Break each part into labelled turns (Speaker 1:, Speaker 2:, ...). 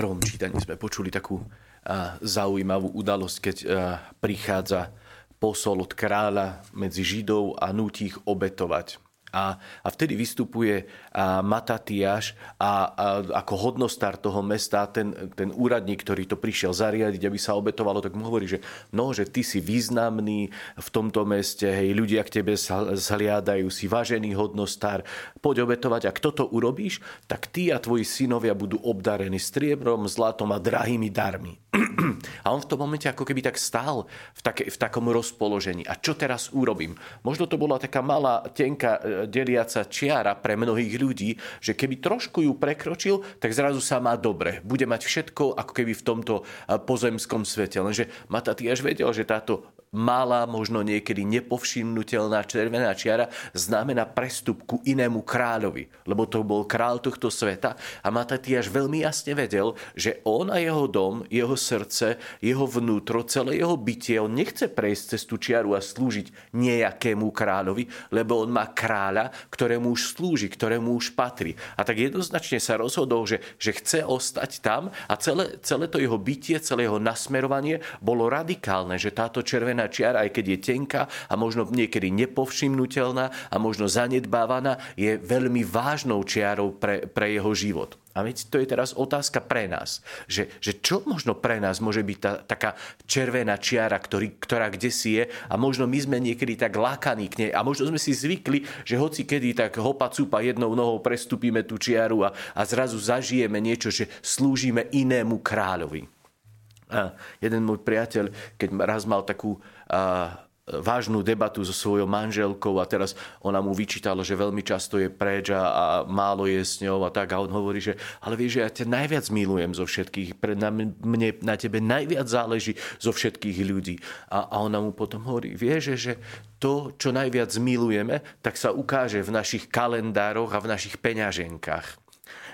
Speaker 1: prvom čítaní sme počuli takú zaujímavú udalosť, keď prichádza posol od kráľa medzi Židov a nutí ich obetovať. A, a vtedy vystupuje a Matatiáš a, a ako hodnostár toho mesta, ten, ten úradník, ktorý to prišiel zariadiť, aby sa obetovalo, tak mu hovorí, že no, že ty si významný v tomto meste, hej, ľudia k tebe zhliadajú, si vážený hodnostár, poď obetovať. A kto to urobíš, tak ty a tvoji synovia budú obdarení striebrom, zlatom a drahými darmi. A on v tom momente ako keby tak stál v, take, v takom rozpoložení. A čo teraz urobím? Možno to bola taká malá, tenká e, deliaca čiara pre mnohých ľudí, že keby trošku ju prekročil, tak zrazu sa má dobre. Bude mať všetko ako keby v tomto pozemskom svete. Lenže Matatiaš vedel, že táto malá, možno niekedy nepovšimnutelná červená čiara znamená prestup ku inému kráľovi, lebo to bol král tohto sveta a Matatiaš veľmi jasne vedel, že on a jeho dom, jeho srdce, jeho vnútro, celé jeho bytie, on nechce prejsť cez tú čiaru a slúžiť nejakému kráľovi, lebo on má kráľa, ktorému už slúži, ktorému už patrí. A tak jednoznačne sa rozhodol, že, že chce ostať tam a celé, celé to jeho bytie, celé jeho nasmerovanie bolo radikálne, že táto červená červená čiara, aj keď je tenká a možno niekedy nepovšimnutelná a možno zanedbávaná, je veľmi vážnou čiarou pre, pre jeho život. A veď to je teraz otázka pre nás, že, že čo možno pre nás môže byť tá, taká červená čiara, ktorý, ktorá kde si je a možno my sme niekedy tak lákaní k nej a možno sme si zvykli, že hoci kedy tak hopa cúpa jednou nohou prestúpime tú čiaru a, a zrazu zažijeme niečo, že slúžime inému kráľovi. Jeden môj priateľ, keď raz mal takú vážnu debatu so svojou manželkou a teraz ona mu vyčítala, že veľmi často je preč a, a málo je s ňou a tak. A on hovorí, že ale vieš, že ja ťa najviac milujem zo všetkých. Pre na, mne, na tebe najviac záleží zo všetkých ľudí. A, a ona mu potom hovorí, vieš, že to, čo najviac milujeme, tak sa ukáže v našich kalendároch a v našich peňaženkách.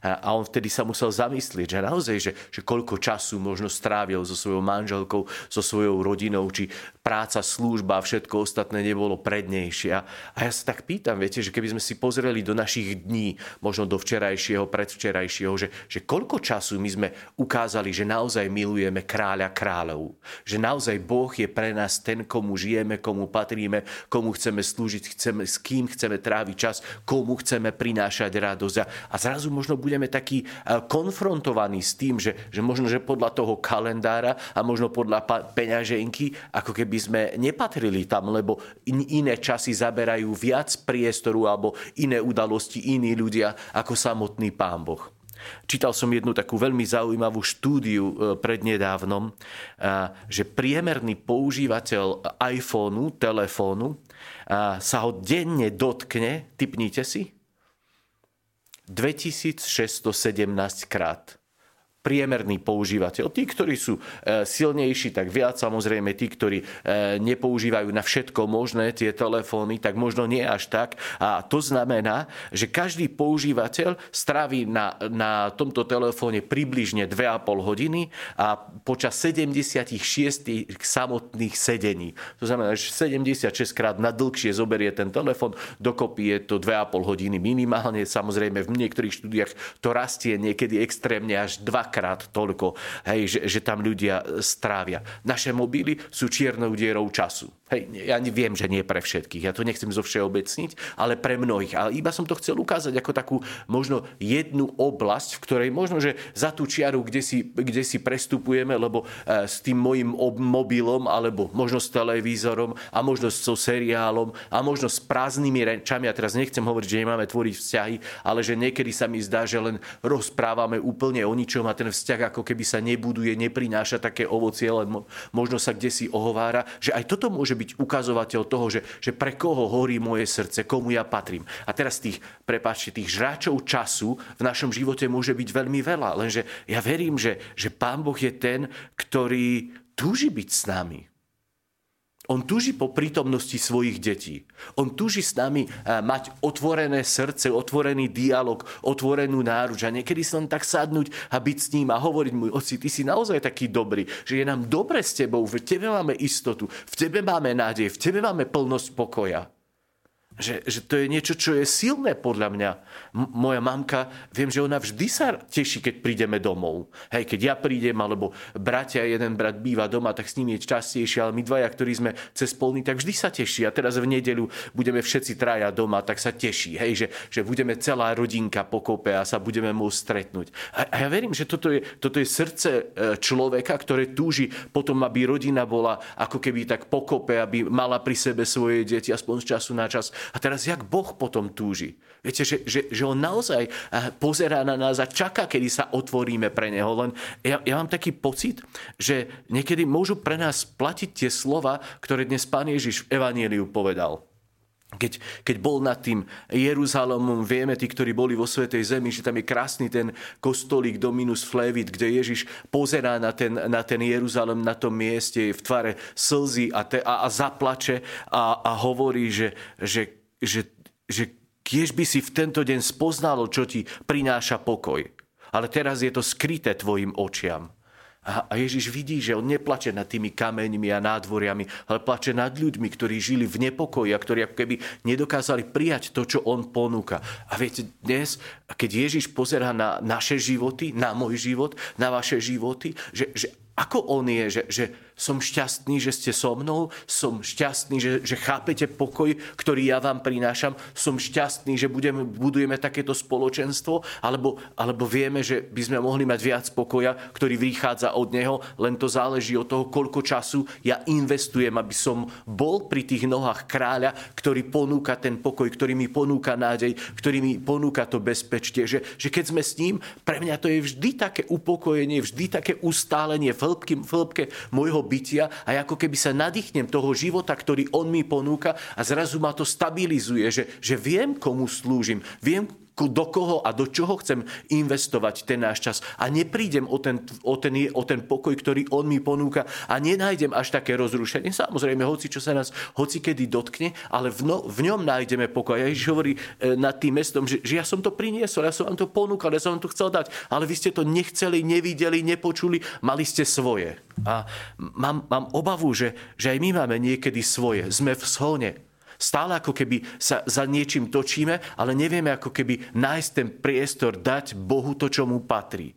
Speaker 1: A on vtedy sa musel zamyslieť, že naozaj, že, že koľko času možno strávil so svojou manželkou, so svojou rodinou, či práca, služba a všetko ostatné nebolo prednejšie. A ja sa tak pýtam, viete, že keby sme si pozreli do našich dní, možno do včerajšieho, predvčerajšieho, že, že koľko času my sme ukázali, že naozaj milujeme kráľa kráľov. Že naozaj Boh je pre nás ten, komu žijeme, komu patríme, komu chceme slúžiť, chceme, s kým chceme tráviť čas, komu chceme prinášať radosť. A, a zrazu možno bude budeme takí eh, konfrontovaní s tým, že, že možno, že podľa toho kalendára a možno podľa peňaženky, ako keby sme nepatrili tam, lebo in, iné časy zaberajú viac priestoru alebo iné udalosti, iní ľudia ako samotný Pán Boh. Čítal som jednu takú veľmi zaujímavú štúdiu eh, prednedávnom, eh, že priemerný používateľ iPhoneu, telefónu, sa ho denne dotkne, typnite si, 2617 krát priemerný používateľ. Tí, ktorí sú e, silnejší, tak viac. Samozrejme, tí, ktorí e, nepoužívajú na všetko možné tie telefóny, tak možno nie až tak. A to znamená, že každý používateľ straví na, na tomto telefóne približne 2,5 hodiny a počas 76 samotných sedení. To znamená, že 76 krát na dlhšie zoberie ten telefón, dokopy je to 2,5 hodiny minimálne. Samozrejme, v niektorých štúdiách to rastie niekedy extrémne až 2 dvakrát toľko, hej, že, že tam ľudia strávia. Naše mobily sú čiernou dierou času. Hej, ja viem, že nie pre všetkých, ja to nechcem zo všeobecniť, ale pre mnohých. Ale iba som to chcel ukázať ako takú možno jednu oblasť, v ktorej možno, že za tú čiaru, kde si, kde si prestupujeme, lebo e, s tým mojim mobilom, alebo možno s televízorom, a možno so seriálom, a možno s prázdnymi rečami, ja teraz nechcem hovoriť, že nemáme tvoriť vzťahy, ale že niekedy sa mi zdá, že len rozprávame úplne o ničom a ten vzťah ako keby sa nebuduje, neprináša také ovocie, len možno sa kde si ohovára, že aj toto môže byť ukazovateľ toho, že, že pre koho horí moje srdce, komu ja patrím. A teraz tých, prepáčte, tých žráčov času v našom živote môže byť veľmi veľa, lenže ja verím, že, že Pán Boh je ten, ktorý túži byť s nami. On túži po prítomnosti svojich detí. On túži s nami eh, mať otvorené srdce, otvorený dialog, otvorenú náruč a niekedy sa len tak sadnúť a byť s ním a hovoriť mu, oci, ty si naozaj taký dobrý, že je nám dobre s tebou, v tebe máme istotu, v tebe máme nádej, v tebe máme plnosť pokoja. Že, že to je niečo, čo je silné podľa mňa. M- moja mamka, viem, že ona vždy sa teší, keď prídeme domov. Hej, keď ja prídem, alebo bratia, jeden brat býva doma, tak s ním je častejšie, ale my dvaja, ktorí sme cez polný, tak vždy sa teší. A teraz v nedeľu budeme všetci traja doma, tak sa teší. Hej, že, že budeme celá rodinka pokope a sa budeme môcť stretnúť. A, a ja verím, že toto je, toto je srdce e, človeka, ktoré túži potom, aby rodina bola ako keby tak pokope, aby mala pri sebe svoje deti aspoň z času na čas a teraz jak Boh potom túži? Viete, že, že, že on naozaj eh, pozerá na nás a čaká, kedy sa otvoríme pre neho. Len ja, ja mám taký pocit, že niekedy môžu pre nás platiť tie slova, ktoré dnes pán Ježiš v Evangeliu povedal. Keď, keď bol nad tým Jeruzalémom, vieme, tí, ktorí boli vo Svetej Zemi, že tam je krásny ten kostolík Dominus Flevit, kde Ježiš pozerá na ten, na ten Jeruzalém na tom mieste v tvare slzy a, te, a, a zaplače a, a hovorí, že, že že, že kiež by si v tento deň spoznalo, čo ti prináša pokoj. Ale teraz je to skryté tvojim očiam. A Ježiš vidí, že on neplače nad tými kameňmi a nádvoriami, ale plače nad ľuďmi, ktorí žili v nepokoji a ktorí ako keby nedokázali prijať to, čo on ponúka. A viete, dnes, keď Ježiš pozerá na naše životy, na môj život, na vaše životy, že, že ako on je, že, že som šťastný, že ste so mnou, som šťastný, že, že chápete pokoj, ktorý ja vám prinášam, som šťastný, že budeme, budujeme takéto spoločenstvo, alebo, alebo vieme, že by sme mohli mať viac pokoja, ktorý vychádza od neho, len to záleží od toho, koľko času ja investujem, aby som bol pri tých nohách kráľa, ktorý ponúka ten pokoj, ktorý mi ponúka nádej, ktorý mi ponúka to bezpečie, že, že keď sme s ním, pre mňa to je vždy také upokojenie, vždy také ustálenie v hĺbke môjho bytia a ako keby sa nadýchnem toho života, ktorý on mi ponúka a zrazu ma to stabilizuje, že, že viem, komu slúžim, viem, do koho a do čoho chcem investovať ten náš čas. A neprídem o ten, o ten, o ten pokoj, ktorý on mi ponúka a nenájdem až také rozrušenie. Samozrejme, hoci čo sa nás hoci kedy dotkne, ale v, no, v ňom nájdeme pokoj. Ježiš hovorí e, nad tým mestom, že, že ja som to priniesol, ja som vám to ponúkal, ja som vám to chcel dať, ale vy ste to nechceli, nevideli, nepočuli, mali ste svoje. A mám, mám obavu, že, že aj my máme niekedy svoje. Sme v shone Stále ako keby sa za niečím točíme, ale nevieme ako keby nájsť ten priestor, dať Bohu to, čo mu patrí.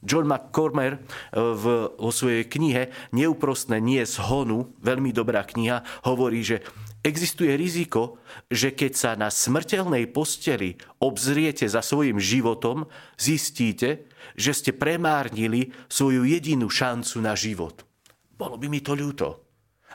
Speaker 1: John McCormer eh, v, vo svojej knihe Neúprostné nie z honu, veľmi dobrá kniha, hovorí, že existuje riziko, že keď sa na smrteľnej posteli obzriete za svojim životom, zistíte, že ste premárnili svoju jedinú šancu na život. Bolo by mi to ľúto.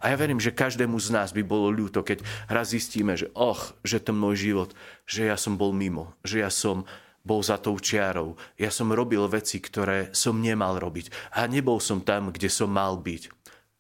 Speaker 1: A ja verím, že každému z nás by bolo ľúto, keď raz zistíme, že och, že ten môj život, že ja som bol mimo, že ja som bol za tou čiarou. Ja som robil veci, ktoré som nemal robiť. A nebol som tam, kde som mal byť.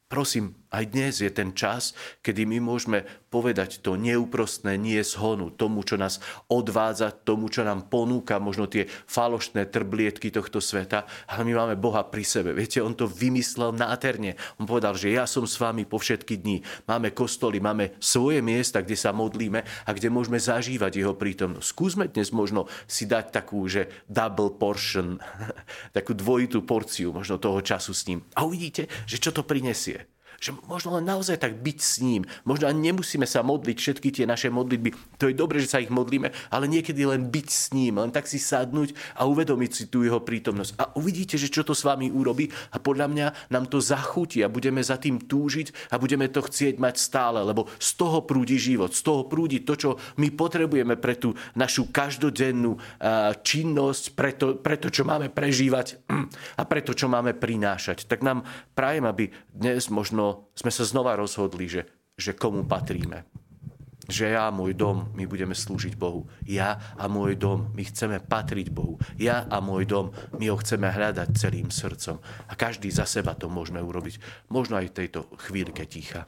Speaker 1: Prosím, aj dnes je ten čas, kedy my môžeme povedať to neúprostné nie zhonu, tomu, čo nás odvádza, tomu, čo nám ponúka možno tie falošné trblietky tohto sveta, ale my máme Boha pri sebe. Viete, on to vymyslel nádherne. On povedal, že ja som s vami po všetky dní. Máme kostoly, máme svoje miesta, kde sa modlíme a kde môžeme zažívať jeho prítomnosť. Skúsme dnes možno si dať takú, že double portion, takú dvojitú porciu možno toho času s ním. A uvidíte, že čo to prinesie že možno len naozaj tak byť s ním. Možno ani nemusíme sa modliť všetky tie naše modlitby. To je dobre, že sa ich modlíme, ale niekedy len byť s ním, len tak si sadnúť a uvedomiť si tú jeho prítomnosť. A uvidíte, že čo to s vami urobí a podľa mňa nám to zachutí a budeme za tým túžiť a budeme to chcieť mať stále, lebo z toho prúdi život, z toho prúdi to, čo my potrebujeme pre tú našu každodennú činnosť, pre to, pre to čo máme prežívať a pre to, čo máme prinášať. Tak nám prajem, aby dnes možno sme sa znova rozhodli, že, že komu patríme. Že ja a môj dom, my budeme slúžiť Bohu. Ja a môj dom, my chceme patriť Bohu. Ja a môj dom, my ho chceme hľadať celým srdcom. A každý za seba to môžeme urobiť. Možno aj v tejto chvíľke ticha.